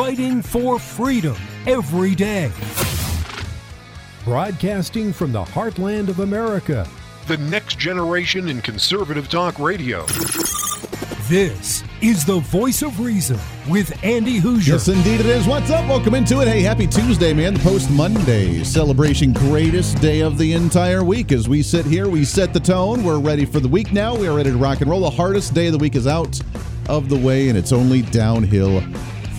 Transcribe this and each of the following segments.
fighting for freedom every day. Broadcasting from the heartland of America, The next generation in conservative talk radio. this is the voice of reason with Andy Hooser. Yes, indeed it is. What's up? Welcome into it. Hey, happy Tuesday, man. The post Monday celebration, greatest day of the entire week. As we sit here, we set the tone. We're ready for the week now. We are ready to rock and roll. The hardest day of the week is out of the way, and it's only downhill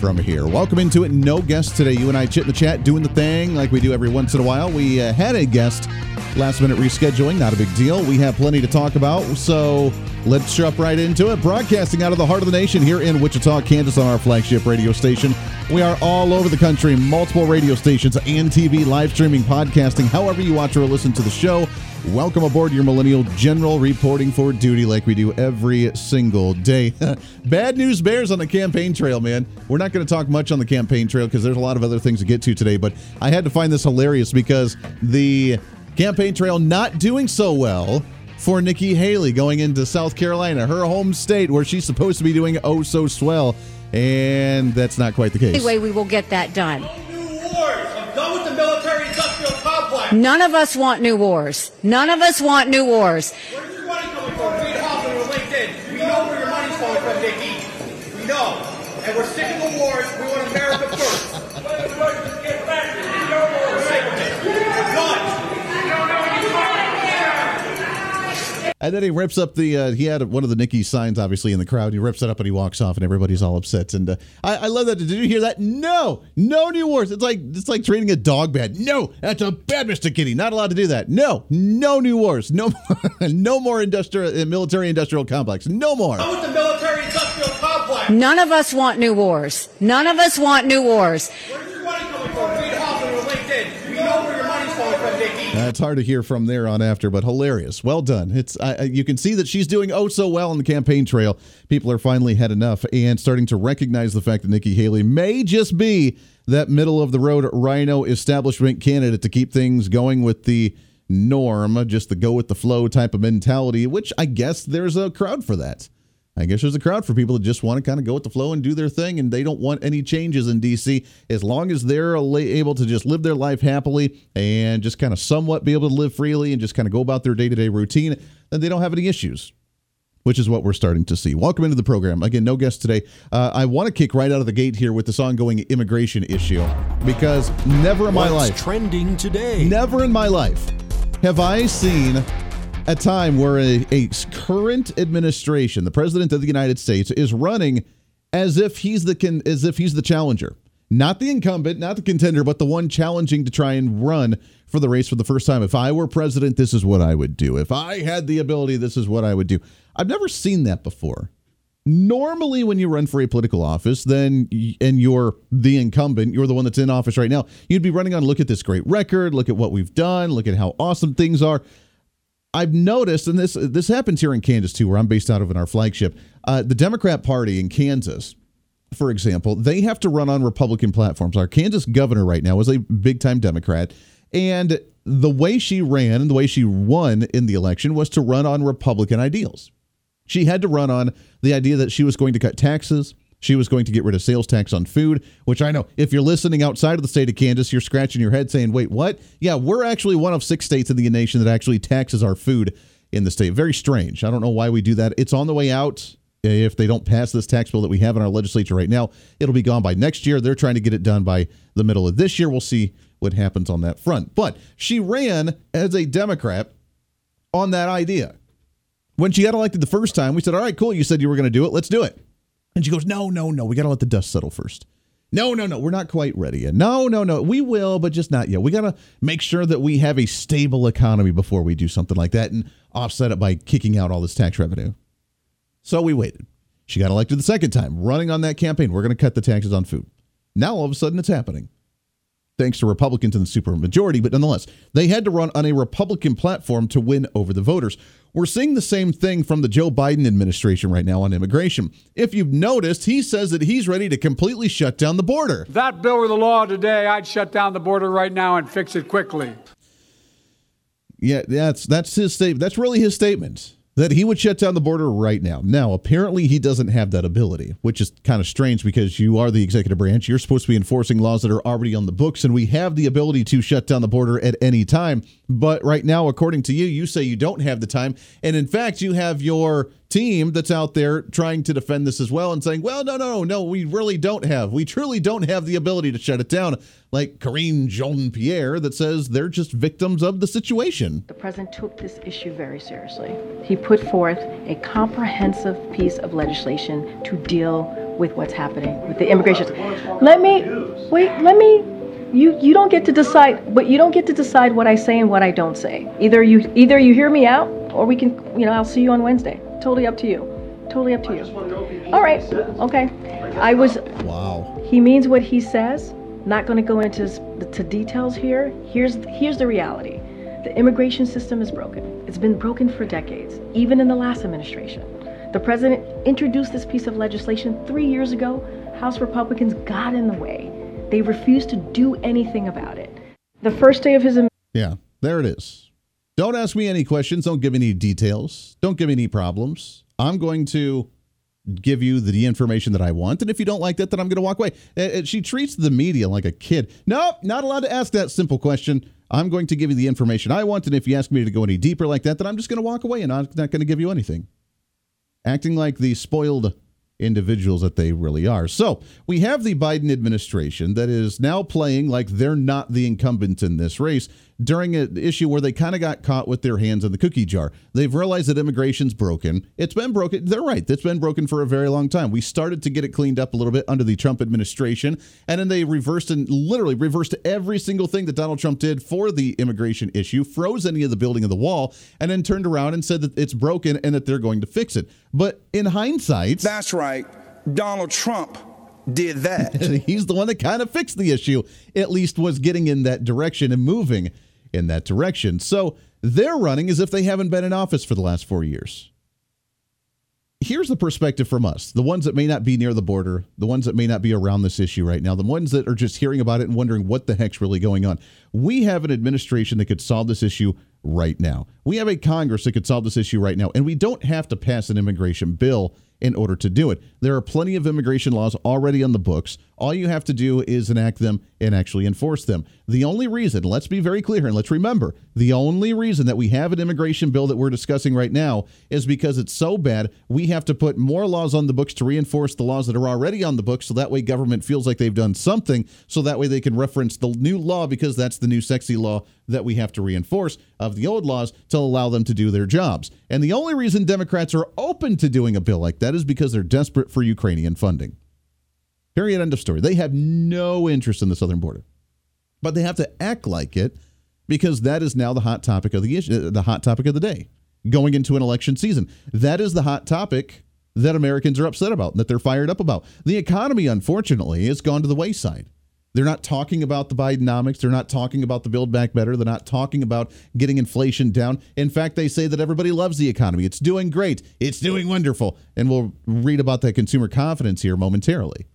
from here. Welcome into it. No guests today. You and I chit in the chat, doing the thing like we do every once in a while. We uh, had a guest last minute rescheduling, not a big deal. We have plenty to talk about, so let's jump right into it. Broadcasting out of the heart of the nation here in Wichita, Kansas, on our flagship radio station. We are all over the country, multiple radio stations and TV, live streaming, podcasting, however you watch or listen to the show. Welcome aboard your Millennial General reporting for duty like we do every single day. Bad news bears on the campaign trail, man. We're not going to talk much on the campaign trail because there's a lot of other things to get to today, but I had to find this hilarious because the campaign trail not doing so well for Nikki Haley going into South Carolina, her home state where she's supposed to be doing oh so swell. And that's not quite the case. Anyway, we will get that done. New wars. I'm done with the military-industrial complex. None of us want new wars. None of us want new wars. Where's your money coming from? Reid Hoffman or LinkedIn. We know where your money's coming from, Nikki. We know. And we're sick of the wars. We want America first. We're sick of it. We're done. And then he rips up the. Uh, he had one of the Nikki signs, obviously, in the crowd. He rips it up and he walks off, and everybody's all upset. And uh, I, I love that. Did you hear that? No, no new wars. It's like it's like training a dog bad. No, that's a bad, Mister Kitty. Not allowed to do that. No, no new wars. No, no more industrial, uh, military industrial complex. No more. Done with the military-industrial complex. None of us want new wars. None of us want new wars. Where's your money coming from? Reid Hoffman or LinkedIn. We know where your money's coming Uh, Nikki. That's hard to hear from there on after, but hilarious. Well done. It's I- you can see that she's doing oh so well on the campaign trail. People are finally had enough and starting to recognize the fact that Nikki Haley may just be that middle of the road RINO establishment candidate to keep things going with the norm, just the go with the flow type of mentality. Which I guess there's a crowd for that. I guess there's a crowd for people that just want to kind of go with the flow and do their thing, and they don't want any changes in DC. As long as they're able to just live their life happily and just kind of somewhat be able to live freely and just kind of go about their day to day routine, then they don't have any issues. Which is what we're starting to see. Welcome into the program. Again, no guest today. Uh, I want to kick right out of the gate here with this ongoing immigration issue because never in my life, trending today? Never in my life have I seen a time where a, a current administration, the president of the United States, is running as if he's the as if he's the challenger, not the incumbent, not the contender, but the one challenging to try and run for the race for the first time. If I were president, this is what I would do. If I had the ability, this is what I would do. I've never seen that before normally when you run for a political office then and you're the incumbent you're the one that's in office right now you'd be running on look at this great record look at what we've done look at how awesome things are i've noticed and this this happens here in kansas too where i'm based out of in our flagship uh, the democrat party in kansas for example, they have to run on Republican platforms. Our Kansas governor right now is a big time Democrat. And the way she ran and the way she won in the election was to run on Republican ideals. She had to run on the idea that she was going to cut taxes. She was going to get rid of sales tax on food, which I know if you're listening outside of the state of Kansas, you're scratching your head saying, wait, what? Yeah, we're actually one of six states in the nation that actually taxes our food in the state. Very strange. I don't know why we do that. It's on the way out. If they don't pass this tax bill that we have in our legislature right now, it'll be gone by next year. They're trying to get it done by the middle of this year. We'll see what happens on that front. But she ran as a Democrat on that idea. When she got elected the first time, we said, All right, cool. You said you were going to do it. Let's do it. And she goes, No, no, no. We got to let the dust settle first. No, no, no. We're not quite ready yet. No, no, no. We will, but just not yet. We got to make sure that we have a stable economy before we do something like that and offset it by kicking out all this tax revenue. So we waited. She got elected the second time, running on that campaign. We're going to cut the taxes on food. Now all of a sudden it's happening. Thanks to Republicans in the supermajority, but nonetheless, they had to run on a Republican platform to win over the voters. We're seeing the same thing from the Joe Biden administration right now on immigration. If you've noticed, he says that he's ready to completely shut down the border. If that bill were the law today, I'd shut down the border right now and fix it quickly. Yeah, that's that's his statement. That's really his statement. That he would shut down the border right now. Now, apparently, he doesn't have that ability, which is kind of strange because you are the executive branch. You're supposed to be enforcing laws that are already on the books, and we have the ability to shut down the border at any time. But right now, according to you, you say you don't have the time. And in fact, you have your team that's out there trying to defend this as well and saying, well, no, no, no, we really don't have. We truly don't have the ability to shut it down, like Karine Jean Pierre, that says they're just victims of the situation. The president took this issue very seriously. He put forth a comprehensive piece of legislation to deal with what's happening with the immigration. Let me, wait, let me you you don't get to decide but you don't get to decide what i say and what i don't say either you either you hear me out or we can you know i'll see you on wednesday totally up to you. Totally up to you. all right okay. I was Wow. he means what he says not going to go into s- to details here. Here's here's the reality. The immigration system is broken. It's been broken for decades even in the last administration. The president introduced this piece of legislation three years ago. House republicans got in the way. They refused to do anything about it. The first day of his Yeah, there it is. Don't ask me any questions. Don't give me any details. Don't give me any problems. I'm going to give you the information that I want. And if you don't like that, then I'm going to walk away. Uh, uh, She treats the media like a kid. Nope, not allowed to ask that simple question. I'm going to give you the information I want. And if you ask me to go any deeper like that, then I'm just going to walk away and I'm not going to give you anything. Acting like the spoiled individuals that they really are. So we have the Biden administration that is now playing like they're not the incumbent in this race during an issue where they kind of got caught with their hands in the cookie jar. They've realized that immigration's broken. It's been broken. They're right. It's been broken for a very long time. We started to get it cleaned up a little bit under the Trump administration, and then they reversed and literally reversed every single thing that Donald Trump did for the immigration issue, froze any of the building of the wall, and then turned around and said that it's broken and that they're going to fix it. But in hindsight, That's right. Donald Trump did that. he's the one that kind of fixed the issue, at least was getting in that direction and moving in that direction. So they're running as if they haven't been in office for the last four years. Here's the perspective from us the ones that may not be near the border, the ones that may not be around this issue right now, the ones that are just hearing about it and wondering what the heck's really going on. We have an administration that could solve this issue right now. We have a Congress that could solve this issue right now, and we don't have to pass an immigration bill in order to do it. There are plenty of immigration laws already on the books. All you have to do is enact them and actually enforce them. The only reason, let's be very clear and let's remember, the only reason that we have an immigration bill that we're discussing right now is because it's so bad, we have to put more laws on the books to reinforce the laws that are already on the books so that way government feels like they've done something so that way they can reference the new law because that's the new sexy law that we have to reinforce of the old laws to allow them to do their jobs. And the only reason Democrats are open to doing a bill like that is because they're desperate for Ukrainian funding. Period. End of story. They have no interest in the southern border, but they have to act like it because that is now the hot topic of the issue, uh, the hot topic of the day, going into an election season. That is the hot topic that Americans are upset about, and that they're fired up about. The economy, unfortunately, has gone to the wayside. They're not talking about the Bidenomics. They're not talking about the Build Back Better. They're not talking about getting inflation down. In fact, they say that everybody loves the economy. It's doing great. It's doing wonderful. And we'll read about that consumer confidence here momentarily.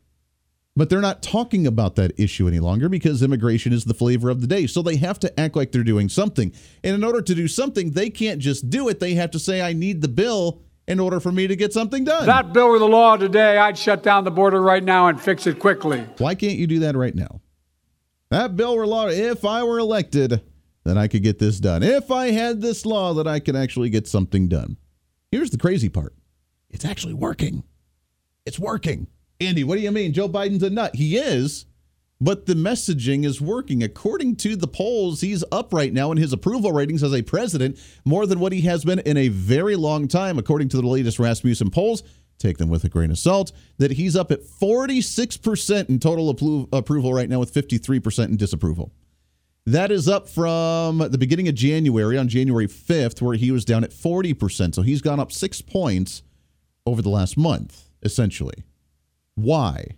But they're not talking about that issue any longer because immigration is the flavor of the day. So they have to act like they're doing something. And in order to do something, they can't just do it. They have to say, I need the bill in order for me to get something done. That bill were the law today, I'd shut down the border right now and fix it quickly. Why can't you do that right now? That bill were law. If I were elected, then I could get this done. If I had this law, that I could actually get something done. Here's the crazy part it's actually working. It's working. Andy, what do you mean? Joe Biden's a nut. He is, but the messaging is working. According to the polls, he's up right now in his approval ratings as a president more than what he has been in a very long time, according to the latest Rasmussen polls. Take them with a grain of salt. That he's up at 46% in total appro- approval right now, with 53% in disapproval. That is up from the beginning of January on January 5th, where he was down at 40%. So he's gone up six points over the last month, essentially. Why?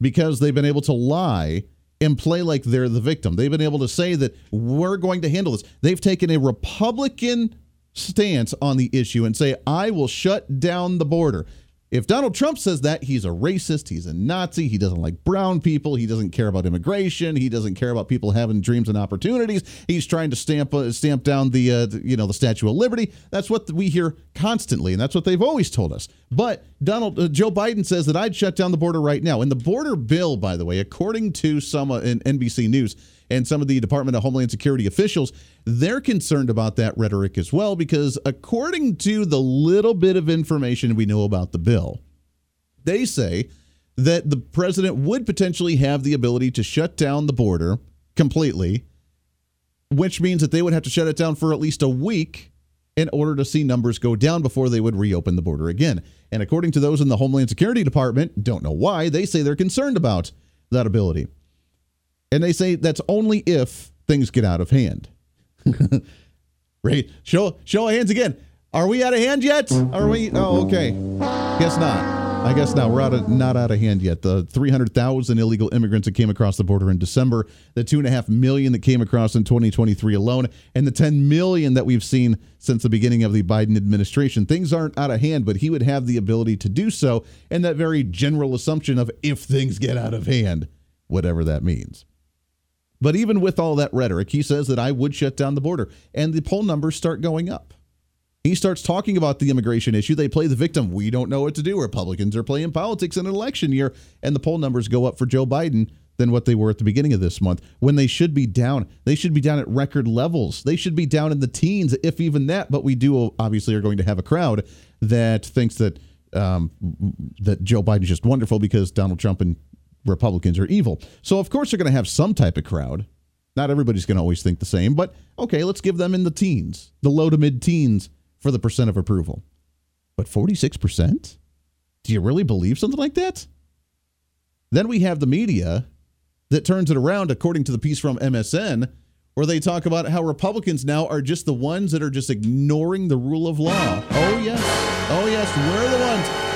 Because they've been able to lie and play like they're the victim. They've been able to say that we're going to handle this. They've taken a Republican stance on the issue and say, I will shut down the border. If Donald Trump says that, he's a racist, he's a Nazi, he doesn't like brown people, he doesn't care about immigration, he doesn't care about people having dreams and opportunities. He's trying to stamp uh, stamp down the, uh, the, you know the Statue of Liberty. That's what we hear constantly, and that's what they've always told us. But Donald uh, Joe Biden says that I'd shut down the border right now. And the border bill, by the way, according to some uh, in NBC News and some of the Department of Homeland Security officials, they're concerned about that rhetoric as well because, according to the little bit of information we know about the bill, they say that the president would potentially have the ability to shut down the border completely, which means that they would have to shut it down for at least a week in order to see numbers go down before they would reopen the border again. And according to those in the Homeland Security Department, don't know why, they say they're concerned about that ability. And they say that's only if things get out of hand. right? Show show of hands again. Are we out of hand yet? Are we? Oh, okay. Guess not. I guess now We're out of not out of hand yet. The 300,000 illegal immigrants that came across the border in December, the two and a half million that came across in 2023 alone, and the 10 million that we've seen since the beginning of the Biden administration. Things aren't out of hand, but he would have the ability to do so. And that very general assumption of if things get out of hand, whatever that means. But even with all that rhetoric, he says that I would shut down the border, and the poll numbers start going up. He starts talking about the immigration issue. They play the victim. We don't know what to do. Republicans are playing politics in an election year, and the poll numbers go up for Joe Biden than what they were at the beginning of this month when they should be down. They should be down at record levels. They should be down in the teens, if even that. But we do obviously are going to have a crowd that thinks that um, that Joe Biden's just wonderful because Donald Trump and Republicans are evil. So of course they're going to have some type of crowd. Not everybody's going to always think the same, but okay, let's give them in the teens, the low to mid teens for the percent of approval. But 46%? Do you really believe something like that? Then we have the media that turns it around, according to the piece from MSN, where they talk about how Republicans now are just the ones that are just ignoring the rule of law. Oh, yes. Oh, yes. We're the ones.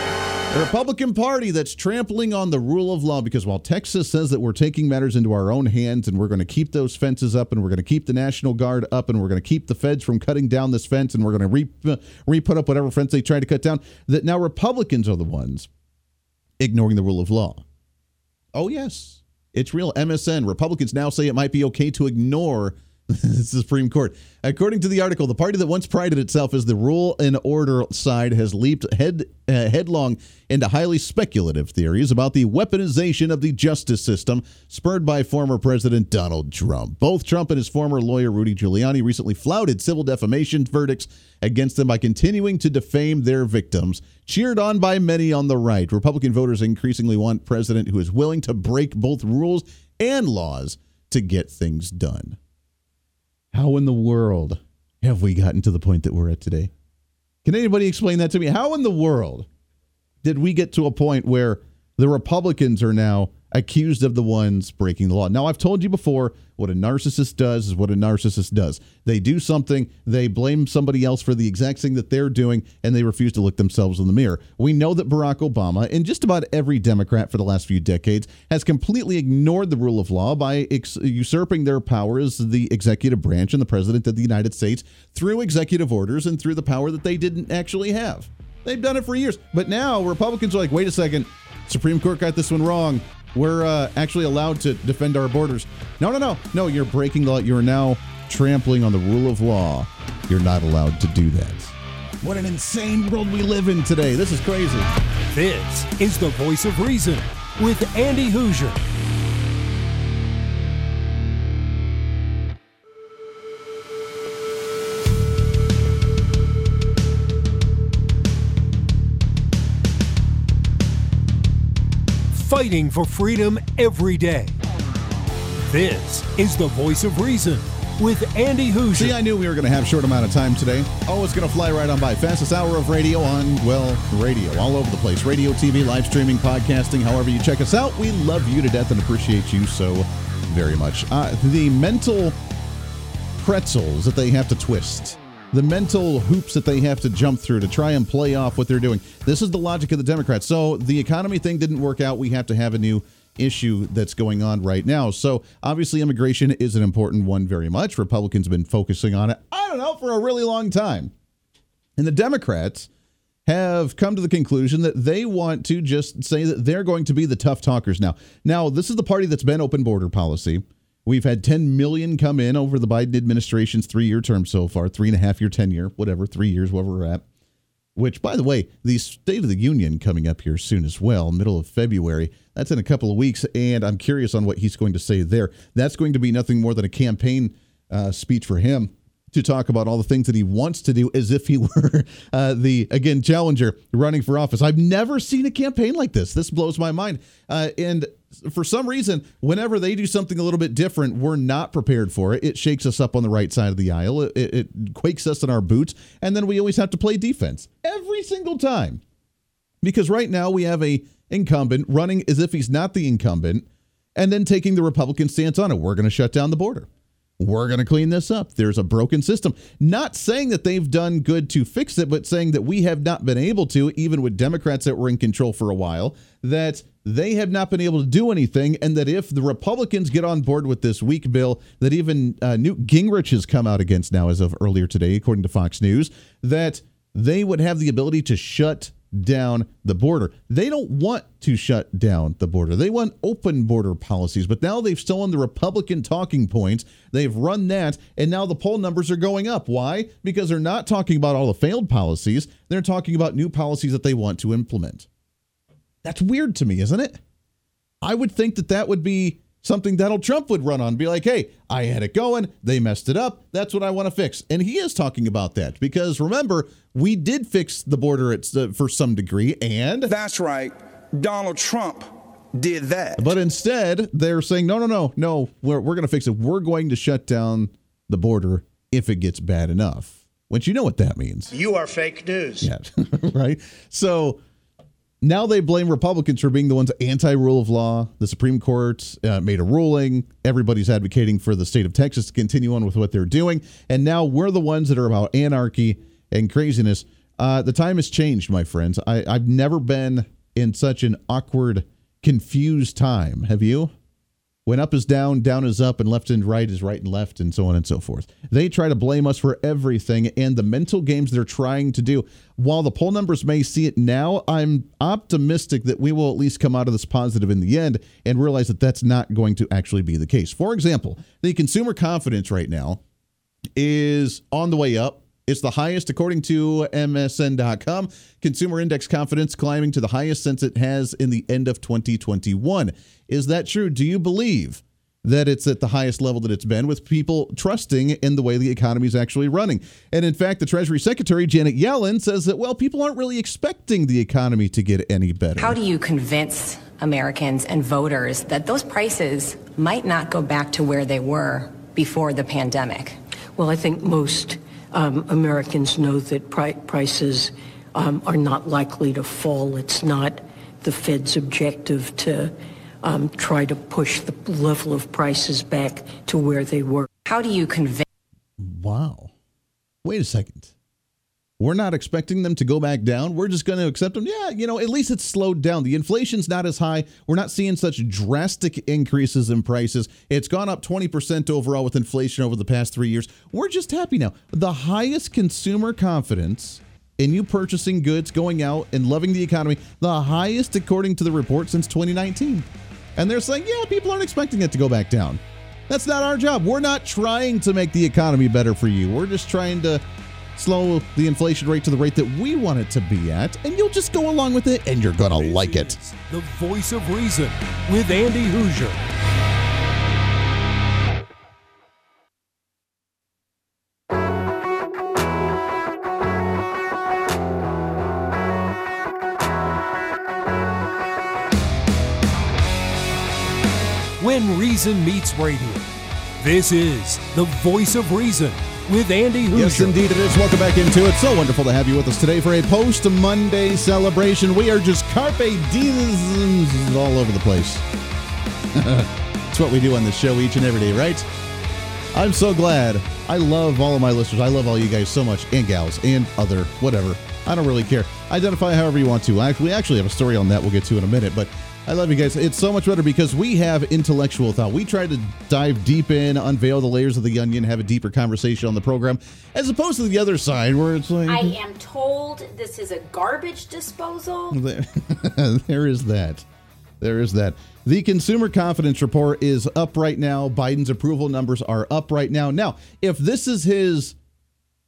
The Republican Party that's trampling on the rule of law because while Texas says that we're taking matters into our own hands and we're going to keep those fences up and we're going to keep the National Guard up and we're going to keep the feds from cutting down this fence and we're going to re, uh, re put up whatever fence they try to cut down, that now Republicans are the ones ignoring the rule of law. Oh, yes, it's real. MSN. Republicans now say it might be okay to ignore the Supreme Court. According to the article, the party that once prided itself as the rule and order side has leaped head uh, headlong into highly speculative theories about the weaponization of the justice system, spurred by former President Donald Trump. Both Trump and his former lawyer Rudy Giuliani recently flouted civil defamation verdicts against them by continuing to defame their victims. Cheered on by many on the right, Republican voters increasingly want a president who is willing to break both rules and laws to get things done. How in the world have we gotten to the point that we're at today? Can anybody explain that to me? How in the world did we get to a point where the Republicans are now accused of the ones breaking the law. Now, I've told you before what a narcissist does is what a narcissist does. They do something, they blame somebody else for the exact thing that they're doing, and they refuse to look themselves in the mirror. We know that Barack Obama and just about every Democrat for the last few decades has completely ignored the rule of law by ex- usurping their power as the executive branch and the president of the United States through executive orders and through the power that they didn't actually have. They've done it for years. But now Republicans are like, wait a second, Supreme Court got this one wrong. We're uh, actually allowed to defend our borders. No, no, no. No, you're breaking the law. You're now trampling on the rule of law. You're not allowed to do that. What an insane world we live in today. This is crazy. This is the voice of reason with Andy Hooser. Fighting for freedom every day. This is the voice of reason with Andy Hooser. See, I knew we were going to have short amount of time today. Oh, it's going to fly right on by. Fastest hour of radio on, well, radio all over the place. Radio, TV, live streaming, podcasting, however you check us out. We love you to death and appreciate you so very much. Uh, the mental pretzels that they have to twist, the mental hoops that they have to jump through to try and play off what they're doing. This is the logic of the Democrats. So the economy thing didn't work out. We have to have a new issue that's going on right now. So obviously, immigration is an important one very much. Republicans have been focusing on it, I don't know, for a really long time. And the Democrats have come to the conclusion that they want to just say that they're going to be the tough talkers now. Now, this is the party that's been open border policy. We've had 10 million come in over the Biden administration's three year term so far, three and a half year, 10 year, whatever, three years, wherever we're at. Which, by the way, the State of the Union coming up here soon as well, middle of February. That's in a couple of weeks, and I'm curious on what he's going to say there. That's going to be nothing more than a campaign uh, speech for him to talk about all the things that he wants to do as if he were uh, the again challenger running for office. I've never seen a campaign like this. This blows my mind. Uh, and for some reason, whenever they do something a little bit different, we're not prepared for it. It shakes us up on the right side of the aisle. It, it, it quakes us in our boots, and then we always have to play defense every single time. Because right now we have a incumbent running as if he's not the incumbent, and then taking the Republican stance on it. We're going to shut down the border we're going to clean this up. There's a broken system. Not saying that they've done good to fix it, but saying that we have not been able to, even with Democrats that were in control for a while, that they have not been able to do anything. And that if the Republicans get on board with this weak bill that even uh, Newt Gingrich has come out against now as of earlier today, according to Fox News, that they would have the ability to shut down the border. They don't want to shut down the border. They want open border policies, but now they've stolen the Republican talking points. They've run that, and now the poll numbers are going up. Why? Because they're not talking about all the failed policies, they're talking about new policies that they want to implement. That's weird to me, isn't it? I would think that that would be something Donald Trump would run on, be like, hey, I had it going, they messed it up, that's what I want to fix. And he is talking about that because remember, we did fix the border at, uh, for some degree, and. That's right, Donald Trump did that. But instead, they're saying, no, no, no, no, we're, we're going to fix it. We're going to shut down the border if it gets bad enough. Which you know what that means. You are fake news. Yeah, right? So now they blame Republicans for being the ones anti-rule of law. The Supreme Court uh, made a ruling. Everybody's advocating for the state of Texas to continue on with what they're doing, and now we're the ones that are about anarchy and craziness. Uh, the time has changed, my friends. I, I've never been in such an awkward, confused time. Have you? When up is down, down is up, and left and right is right and left, and so on and so forth. They try to blame us for everything and the mental games they're trying to do. While the poll numbers may see it now, I'm optimistic that we will at least come out of this positive in the end and realize that that's not going to actually be the case. For example, the consumer confidence right now is on the way up. It's the highest according to MSN.com. Consumer index confidence climbing to the highest since it has in the end of 2021. Is that true? Do you believe that it's at the highest level that it's been with people trusting in the way the economy is actually running? And in fact, the Treasury Secretary, Janet Yellen, says that, well, people aren't really expecting the economy to get any better. How do you convince Americans and voters that those prices might not go back to where they were before the pandemic? Well, I think most um, Americans know that pri- prices um, are not likely to fall. It's not the Fed's objective to um, try to push the level of prices back to where they were. How do you convince? Wow. Wait a second. We're not expecting them to go back down. We're just going to accept them. Yeah, you know, at least it's slowed down. The inflation's not as high. We're not seeing such drastic increases in prices. It's gone up 20% overall with inflation over the past three years. We're just happy now. The highest consumer confidence in you purchasing goods, going out, and loving the economy, the highest according to the report since 2019. And they're saying, yeah, people aren't expecting it to go back down. That's not our job. We're not trying to make the economy better for you. We're just trying to slow the inflation rate to the rate that we want it to be at, and you'll just go along with it and you're going to like it. The voice of reason with Andy Hooser. When Reason Meets Radio. This is the voice of reason with Andy Hooser. Yes, indeed it is. Welcome back into it. So wonderful to have you with us today for a post Monday celebration. We are just carpe diem all over the place. It's what we do on the show each and every day, right? I'm so glad. I love all of my listeners. I love all you guys so much, and gals, and other, whatever. I don't really care. Identify however you want to. We actually have a story on that we'll get to in a minute, but I love you guys. It's so much better because we have intellectual thought. We try to dive deep in, unveil the layers of the onion, have a deeper conversation on the program, as opposed to the other side where it's like. I am told this is a garbage disposal. There, there is that. There is that. The consumer confidence report is up right now. Biden's approval numbers are up right now. Now, if this is his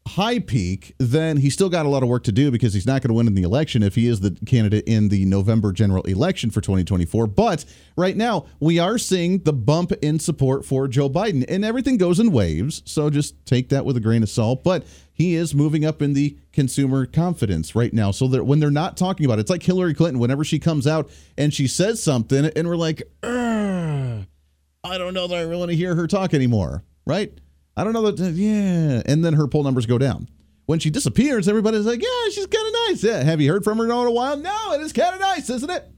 high peak, then he's still got a lot of work to do because he's not going to win in the election if he is the candidate in the November general election for 2024. But right now, we are seeing the bump in support for Joe Biden, and everything goes in waves. So just take that with a grain of salt. But he is moving up in the consumer confidence right now. So that when they're not talking about it, it's like Hillary Clinton, whenever she comes out and she says something, and we're like, I don't know that I really want to hear her talk anymore, right? I don't know that, yeah. And then her poll numbers go down. When she disappears, everybody's like, yeah, she's kind of nice. Yeah. Have you heard from her in a while? No, it is kind of nice, isn't it?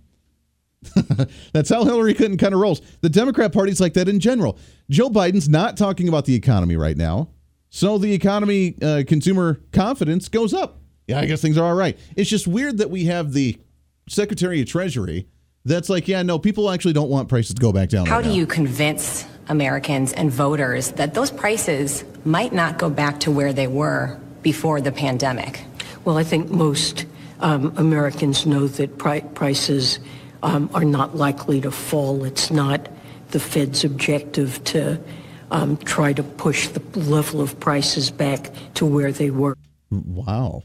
That's how Hillary Clinton kind of rolls. The Democrat Party's like that in general. Joe Biden's not talking about the economy right now. So the economy, uh, consumer confidence goes up. Yeah, I guess things are all right. It's just weird that we have the Secretary of Treasury that's like, yeah, no, people actually don't want prices to go back down. How right do now. you convince Americans and voters that those prices might not go back to where they were before the pandemic? Well, I think most um, Americans know that pri- prices um, are not likely to fall. It's not the Fed's objective to um, try to push the level of prices back to where they were. Wow.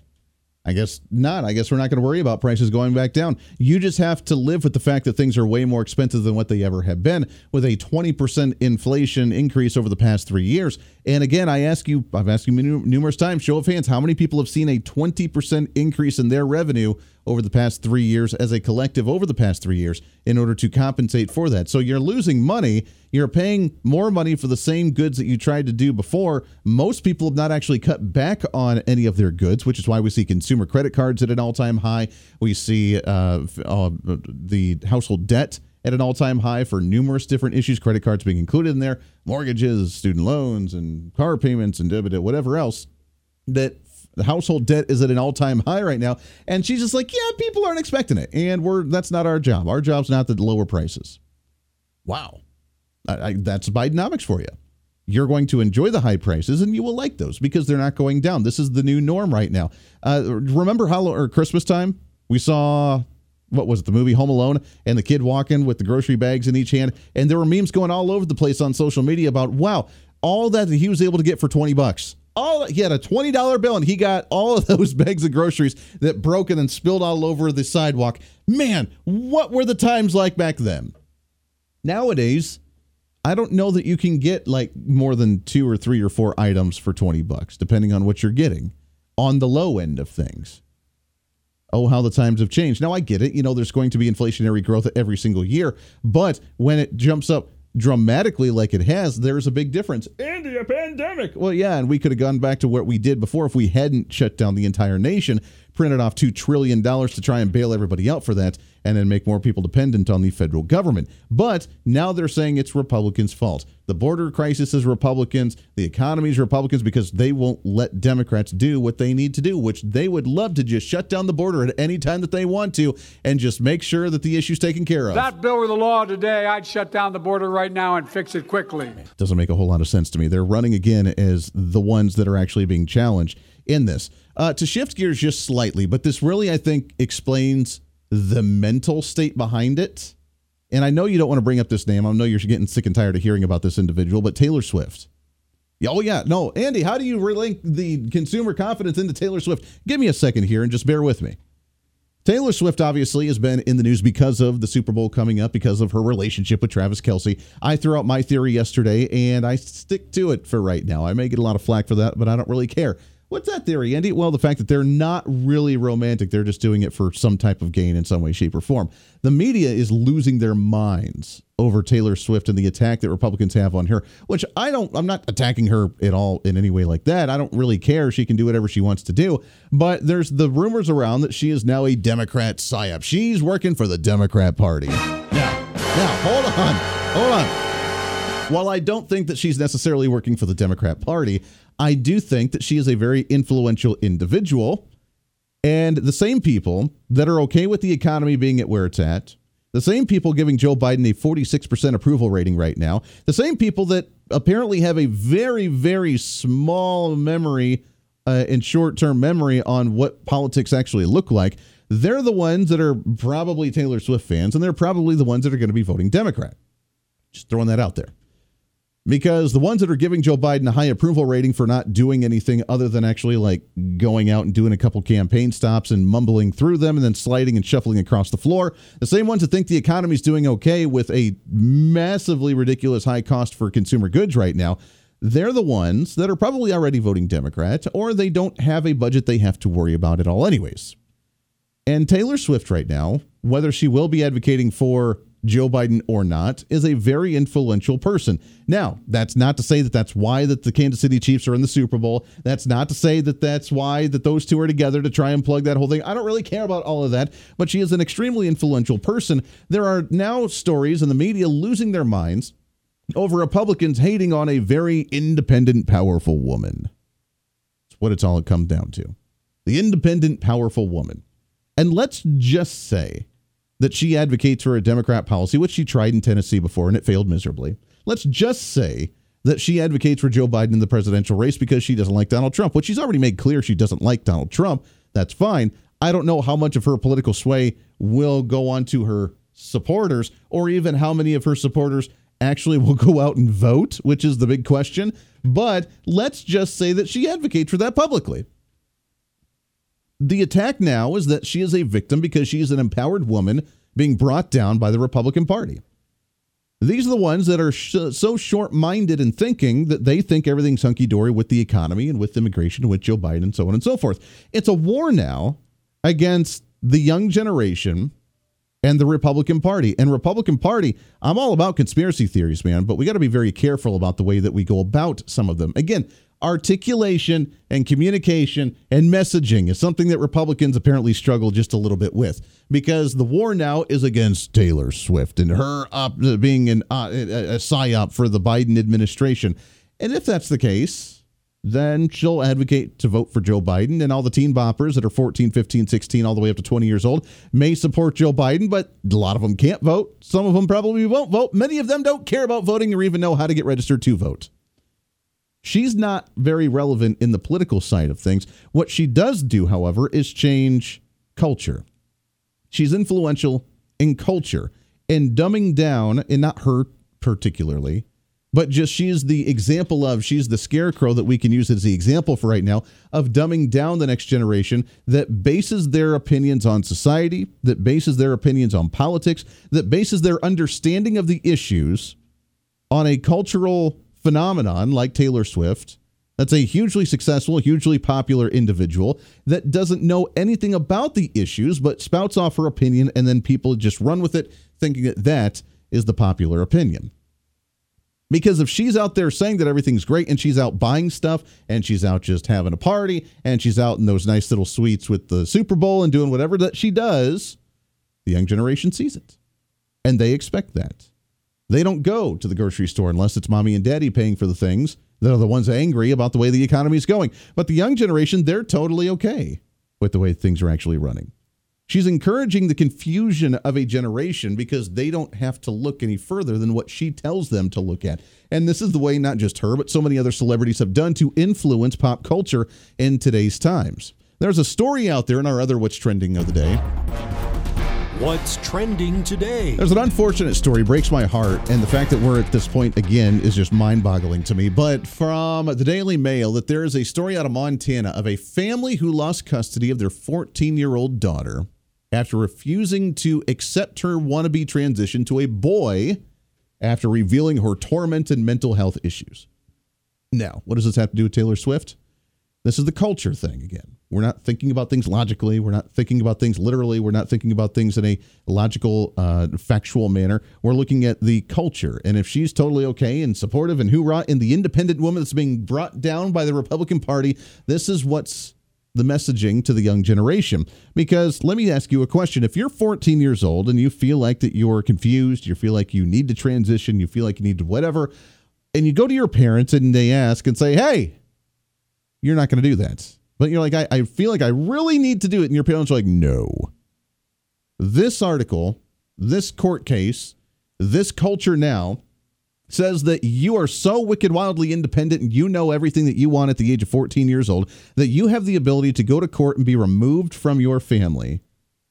I guess not. I guess we're not going to worry about prices going back down. You just have to live with the fact that things are way more expensive than what they ever have been, with a 20% inflation increase over the past three years. And again, I ask you, I've asked you numerous times, show of hands, how many people have seen a 20% increase in their revenue over the past three years as a collective over the past three years in order to compensate for that? So you're losing money. You're paying more money for the same goods that you tried to do before. Most people have not actually cut back on any of their goods, which is why we see consumer credit cards at an all time high. We see uh, uh, the household debt at an all time high for numerous different issues, credit cards being included in there, mortgages, student loans, and car payments, and whatever else. That the household debt is at an all time high right now. And she's just like, yeah, people aren't expecting it. And we're that's not our job. Our job's not to lower prices. Wow. I, I, that's Bidenomics for you. You're going to enjoy the high prices and you will like those because they're not going down. This is the new norm right now. Uh, remember Halloween or Christmas time? We saw what was it, the movie Home Alone, and the kid walking with the grocery bags in each hand, and there were memes going all over the place on social media about wow, all that he was able to get for twenty bucks. All he had a twenty dollar bill, and he got all of those bags of groceries that broke and spilled all over the sidewalk. Man, what were the times like back then? Nowadays, I don't know that you can get like more than two or three or four items for 20 bucks, depending on what you're getting on the low end of things. Oh, how the times have changed. Now, I get it. You know, there's going to be inflationary growth every single year, but when it jumps up dramatically like it has, there's a big difference. Andy, a pandemic. Well, yeah, and we could have gone back to what we did before if we hadn't shut down the entire nation, printed off $2 trillion to try and bail everybody out for that, and then make more people dependent on the federal government. But now they're saying it's Republicans' fault. The border crisis is Republicans, the economy is Republicans because they won't let Democrats do what they need to do, which they would love to just shut down the border at any time that they want to and just make sure that the issue's taken care of. That bill were the law today, I'd shut down the border right now and fix it quickly. Doesn't make a whole lot of sense to me. They're running again as the ones that are actually being challenged in this. Uh, to shift gears just slightly, but this really, I think, explains the mental state behind it. And I know you don't want to bring up this name. I know you're getting sick and tired of hearing about this individual, but Taylor Swift. Oh, yeah. No, Andy, how do you relink the consumer confidence into Taylor Swift? Give me a second here and just bear with me. Taylor Swift obviously has been in the news because of the Super Bowl coming up, because of her relationship with Travis Kelce. I threw out my theory yesterday and I stick to it for right now. I may get a lot of flack for that, but I don't really care. What's that theory, Andy? Well, the fact that they're not really romantic. They're just doing it for some type of gain in some way, shape, or form. The media is losing their minds over Taylor Swift and the attack that Republicans have on her, which I don't, I'm not attacking her at all in any way like that. I don't really care. She can do whatever she wants to do. But there's the rumors around that she is now a Democrat psyop. She's working for the Democrat Party. Now, now, hold on. Hold on. While I don't think that she's necessarily working for the Democrat Party, I do think that she is a very influential individual. And the same people that are okay with the economy being at where it's at, The same people giving Joe Biden a 46% approval rating right now, the same people that apparently have a very, very small memory uh, and short term memory on what politics actually look like, they're the ones that are probably Taylor Swift fans, and they're probably the ones that are going to be voting Democrat. Just throwing that out there because the ones that are giving Joe Biden a high approval rating for not doing anything other than actually like going out and doing a couple campaign stops and mumbling through them and then sliding and shuffling across the floor, the same ones that think the economy's doing okay with a massively ridiculous high cost for consumer goods right now, they're the ones that are probably already voting Democrat or they don't have a budget they have to worry about at all anyways. And Taylor Swift right now, whether she will be advocating for Joe Biden or not, is a very influential person. Now, that's not to say that that's why that the Kansas City Chiefs are in the Super Bowl. That's not to say that that's why that those two are together to try and plug that whole thing. I don't really care about all of that, but she is an extremely influential person. There are now stories in the media losing their minds over Republicans hating on a very independent, powerful woman. That's what it's all come down to. The independent, powerful woman. And let's just say that she advocates for a Democrat policy, which she tried in Tennessee before and it failed miserably. Let's just say that she advocates for Joe Biden in the presidential race because she doesn't like Donald Trump, which she's already made clear she doesn't like Donald Trump. That's fine. I don't know how much of her political sway will go on to her supporters or even how many of her supporters actually will go out and vote, which is the big question. But let's just say that she advocates for that publicly. The attack now is that she is a victim because she is an empowered woman being brought down by the Republican Party. These are the ones that are sh- so short minded in thinking that they think everything's hunky dory with the economy and with immigration with Joe Biden and so on and so forth. It's a war now against the young generation and the Republican Party. And Republican Party, I'm all about conspiracy theories, man, but we got to be very careful about the way that we go about some of them. Again, articulation and communication and messaging is something that Republicans apparently struggle just a little bit with because the war now is against Taylor Swift and her op- being an, uh, a psyop for the Biden administration. And if that's the case, then she'll advocate to vote for Joe Biden. And all the teen boppers that are 14, 15, 16, all the way up to 20 years old may support Joe Biden, but a lot of them can't vote. Some of them probably won't vote. Many of them don't care about voting or even know how to get registered to vote. She's not very relevant in the political side of things. What she does do, however, is change culture. She's influential in culture and dumbing down, and not her particularly, but just she's the example of, she's the scarecrow that we can use as the example for right now of dumbing down the next generation that bases their opinions on society, that bases their opinions on politics, that bases their understanding of the issues on a cultural phenomenon like Taylor Swift, that's a hugely successful, hugely popular individual that doesn't know anything about the issues but spouts off her opinion and then people just run with it thinking that that is the popular opinion. Because if she's out there saying that everything's great and she's out buying stuff and she's out just having a party and she's out in those nice little suites with the Super Bowl and doing whatever that she does, the young generation sees it. And they expect that. They don't go to the grocery store unless it's mommy and daddy paying for the things that are the ones angry about the way the economy is going. But the young generation, they're totally okay with the way things are actually running. She's encouraging the confusion of a generation because they don't have to look any further than what she tells them to look at. And this is the way not just her, but so many other celebrities have done to influence pop culture in today's times. There's a story out there in our other What's Trending of the day What's trending today? There's an unfortunate story, breaks my heart, and the fact that we're at this point again is just mind boggling to me. But from the Daily Mail, that there is a story out of Montana of a family who lost custody of their 14 year old daughter after refusing to accept her wannabe transition to a boy after revealing her torment and mental health issues. Now, what does this have to do with Taylor Swift? This is the culture thing again. We're not thinking about things logically. We're not thinking about things literally. We're not thinking about things in a logical, uh, factual manner. We're looking at the culture. And if she's totally okay and supportive and hoorah in the independent woman that's being brought down by the Republican Party, this is what's the messaging to the young generation. Because let me ask you a question. If you're 14 years old and you feel like that you're confused, you feel like you need to transition, you feel like you need to whatever, and you go to your parents and they ask and say, hey, you're not going to do that but you're like, I, I feel like I really need to do it. And your parents are like, no. This article this court case, this culture now says that you are so wicked wildly independent and you know everything that you want at the age of 14 years old that you have the ability to go to court and be removed from your family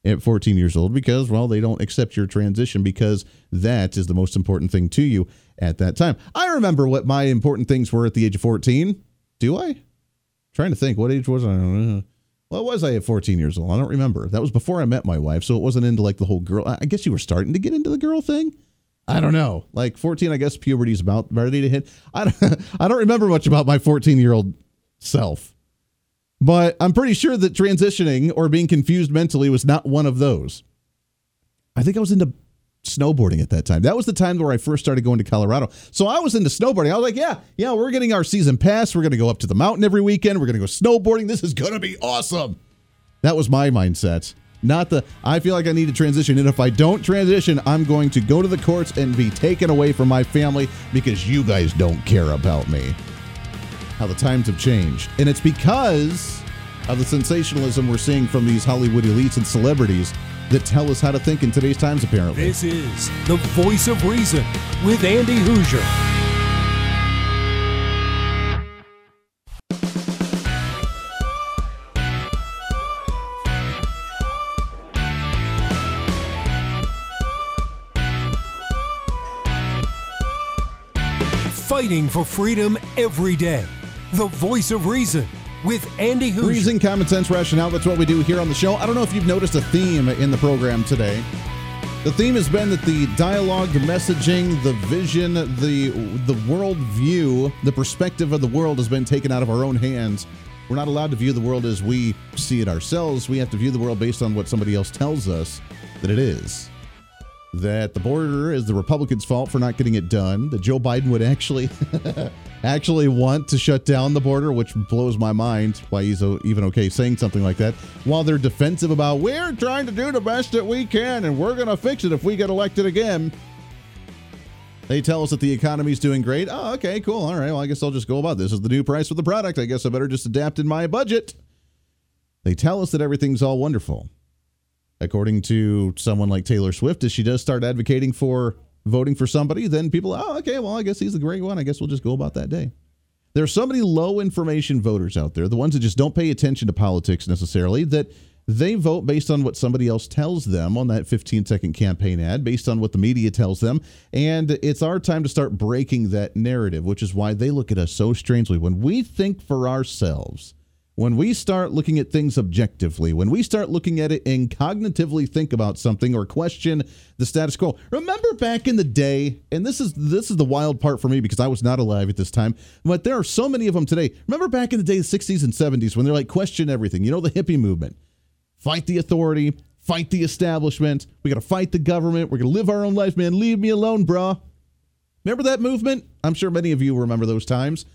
at 14 years old because well they don't accept your transition because that is the most important thing to you at that time. I remember what my important things were at the age of 14. Do I? Trying to think what age was I? What was I at 14 years old? I don't remember. That was before I met my wife, so it wasn't into like the whole girl. I guess you were starting to get into the girl thing. I don't know. Like 14, I guess puberty's about ready to hit. I don't, I don't remember much about my 14 year old self, but I'm pretty sure that transitioning or being confused mentally was not one of those. I think I was into snowboarding at that time. That was the time where I first started going to Colorado. So I was into snowboarding. I was like, yeah, yeah, we're getting our season pass. We're going to go up to the mountain every weekend. We're going to go snowboarding. This is going to be awesome. That was my mindset. Not the, I feel like I need to transition. And if I don't transition, I'm going to go to the courts and be taken away from my family because you guys don't care about me. How the times have changed. And it's because of the sensationalism we're seeing from these Hollywood elites and celebrities that tell us how to think in today's times, apparently. This is the voice of reason with Andy Hooser. Fighting for freedom every day. The voice of reason with Andy Hooser. Reason, common sense, rationale. That's what we do here on the show. I don't know if you've noticed a theme in the program today. The theme has been that the dialogue, the messaging, the vision, the the world view, the perspective of the world has been taken out of our own hands. We're not allowed to view the world as we see it ourselves. We have to view the world based on what somebody else tells us that it is. That the border is the Republicans' fault for not getting it done. That Joe Biden would actually actually want to shut down the border, which blows my mind why he's even okay saying something like that. While they're defensive about we're trying to do the best that we can and we're going to fix it if we get elected again. They tell us that the economy's doing great. Oh, okay, cool. All right. Well, I guess I'll just go about this. Is the new price for the product? I guess I better just adapt in my budget. They tell us that everything's all wonderful. According to someone like Taylor Swift, if she does start advocating for voting for somebody, then people, oh, okay, well, I guess he's the great one. I guess we'll just go about that day. There are so many low information voters out there, the ones that just don't pay attention to politics necessarily, that they vote based on what somebody else tells them on that 15 second campaign ad, based on what the media tells them. And it's our time to start breaking that narrative, which is why they look at us so strangely. When we think for ourselves, when we start looking at things objectively, when we start looking at it and cognitively think about something or question the status quo. Remember back in the day, and this is this is the wild part for me because I was not alive at this time, but there are so many of them today. Remember back in the day, the 60s and 70s, when they're like question everything. You know, the hippie movement. Fight the authority, fight the establishment. We gotta fight the government. We're gonna live our own life, man. Leave me alone, brah. Remember that movement? I'm sure many of you remember those times.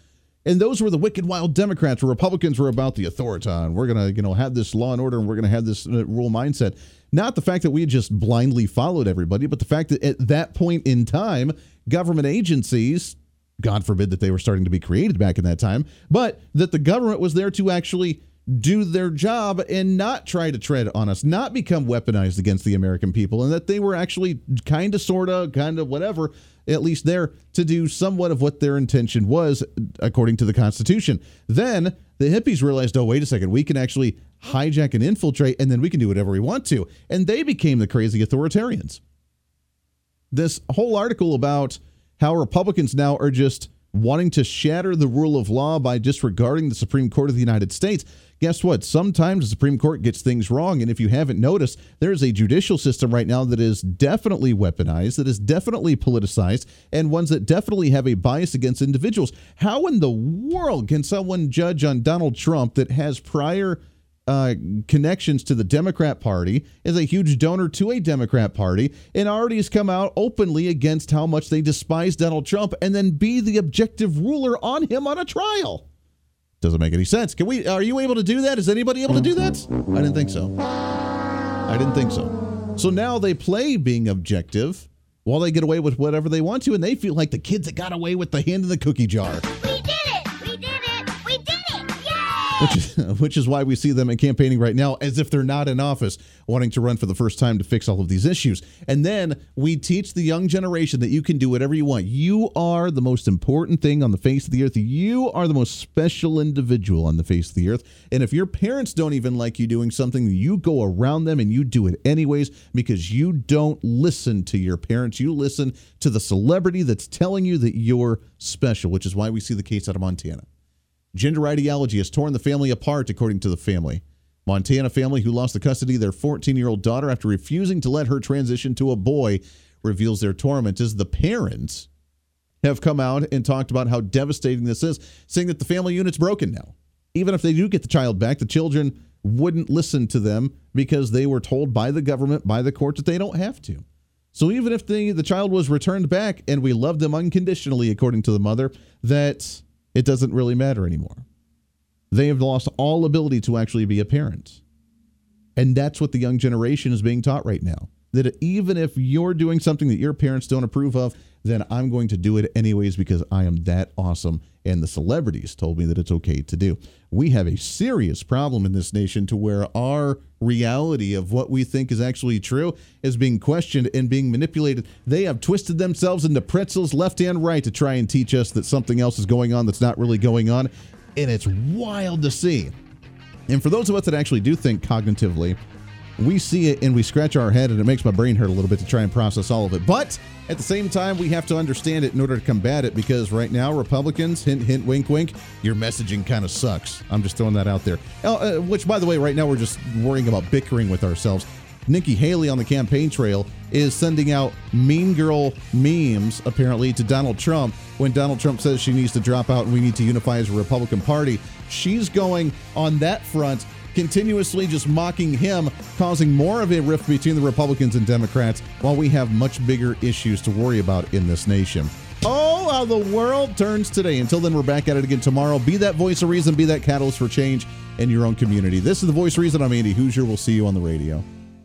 And those were the wicked wild Democrats. Republicans were about the authority. We're to, you know, have this law and order, and we're to have this uh, rule mindset. Not the fact that we just blindly followed everybody, but the fact that at that point in time, government agencies, God forbid that they were starting to be created back in that time, but that the government was there to actually do their job and not try to tread on us, not become weaponized against the American people, and that they were actually kind of, sort of, kind of, whatever, at least there to do somewhat of what their intention was according to the Constitution. Then the hippies realized, oh, wait a second, we can actually hijack and infiltrate, and then we can do whatever we want to. And they became the crazy authoritarians. This whole article about how Republicans now are just wanting to shatter the rule of law by disregarding the Supreme Court of the United States guess what? Sometimes the Supreme Court gets things wrong. And if you haven't noticed, there's a judicial system right now that is definitely weaponized, that is definitely politicized, and ones that definitely have a bias against individuals. How in the world can someone judge on Donald Trump that has prior uh, connections to the Democrat Party, is a huge donor to a Democrat Party, and already has come out openly against how much they despise Donald Trump and then be the objective ruler on him on a trial? Doesn't make any sense. Can we? Are you able to do that? Is anybody able to do that? I didn't think so. I didn't think so. So now they play being objective while they get away with whatever they want to, and they feel like the kids that got away with the hand in the cookie jar. Which is, which is why we see them in campaigning right now as if they're not in office, wanting to run for the first time to fix all of these issues. And then we teach the young generation that you can do whatever you want. You are the most important thing on the face of the earth. You are the most special individual on the face of the earth. And if your parents don't even like you doing something, you go around them and you do it anyways because you don't listen to your parents. You listen to the celebrity that's telling you that you're special, which is why we see the case out of Montana. Gender ideology has torn the family apart, according to the family. Montana family who lost the custody of their 14 year old daughter after refusing to let her transition to a boy reveals their torment as the parents have come out and talked about how devastating this is, saying that the family unit's broken now. Even if they do get the child back, the children wouldn't listen to them because they were told by the government, by the court, that they don't have to. So even if the, the child was returned back and we loved them unconditionally, according to the mother, that it doesn't really matter anymore. They have lost all ability to actually be a parent. And that's what the young generation is being taught right now. That even if you're doing something that your parents don't approve of, then I'm going to do it anyways because I am that awesome. And the celebrities told me that it's okay to do. We have a serious problem in this nation to where our reality of what we think is actually true is being questioned and being manipulated. They have twisted themselves into pretzels left and right to try and teach us that something else is going on that's not really going on. And it's wild to see. And for those of us that actually do think cognitively, we see it and we scratch our head and it makes my brain hurt a little bit to try and process all of it. But at the same time, we have to understand it in order to combat it because right now, Republicans, hint, hint, wink, wink, your messaging kind of sucks. I'm just throwing that out there. Uh, which, by the way, right now we're just worrying about bickering with ourselves. Nikki Haley on the campaign trail is sending out mean girl memes, apparently, to Donald Trump when Donald Trump says she needs to drop out and we need to unify as a Republican Party. She's going on that front continuously just mocking him, causing more of a rift between the Republicans and Democrats while we have much bigger issues to worry about in this nation. Oh, how the world turns today. Until then, we're back at it again tomorrow. Be that voice of reason, be that catalyst for change in your own community. This is the voice of reason. I'm Andy Hooser. We'll see you on the radio.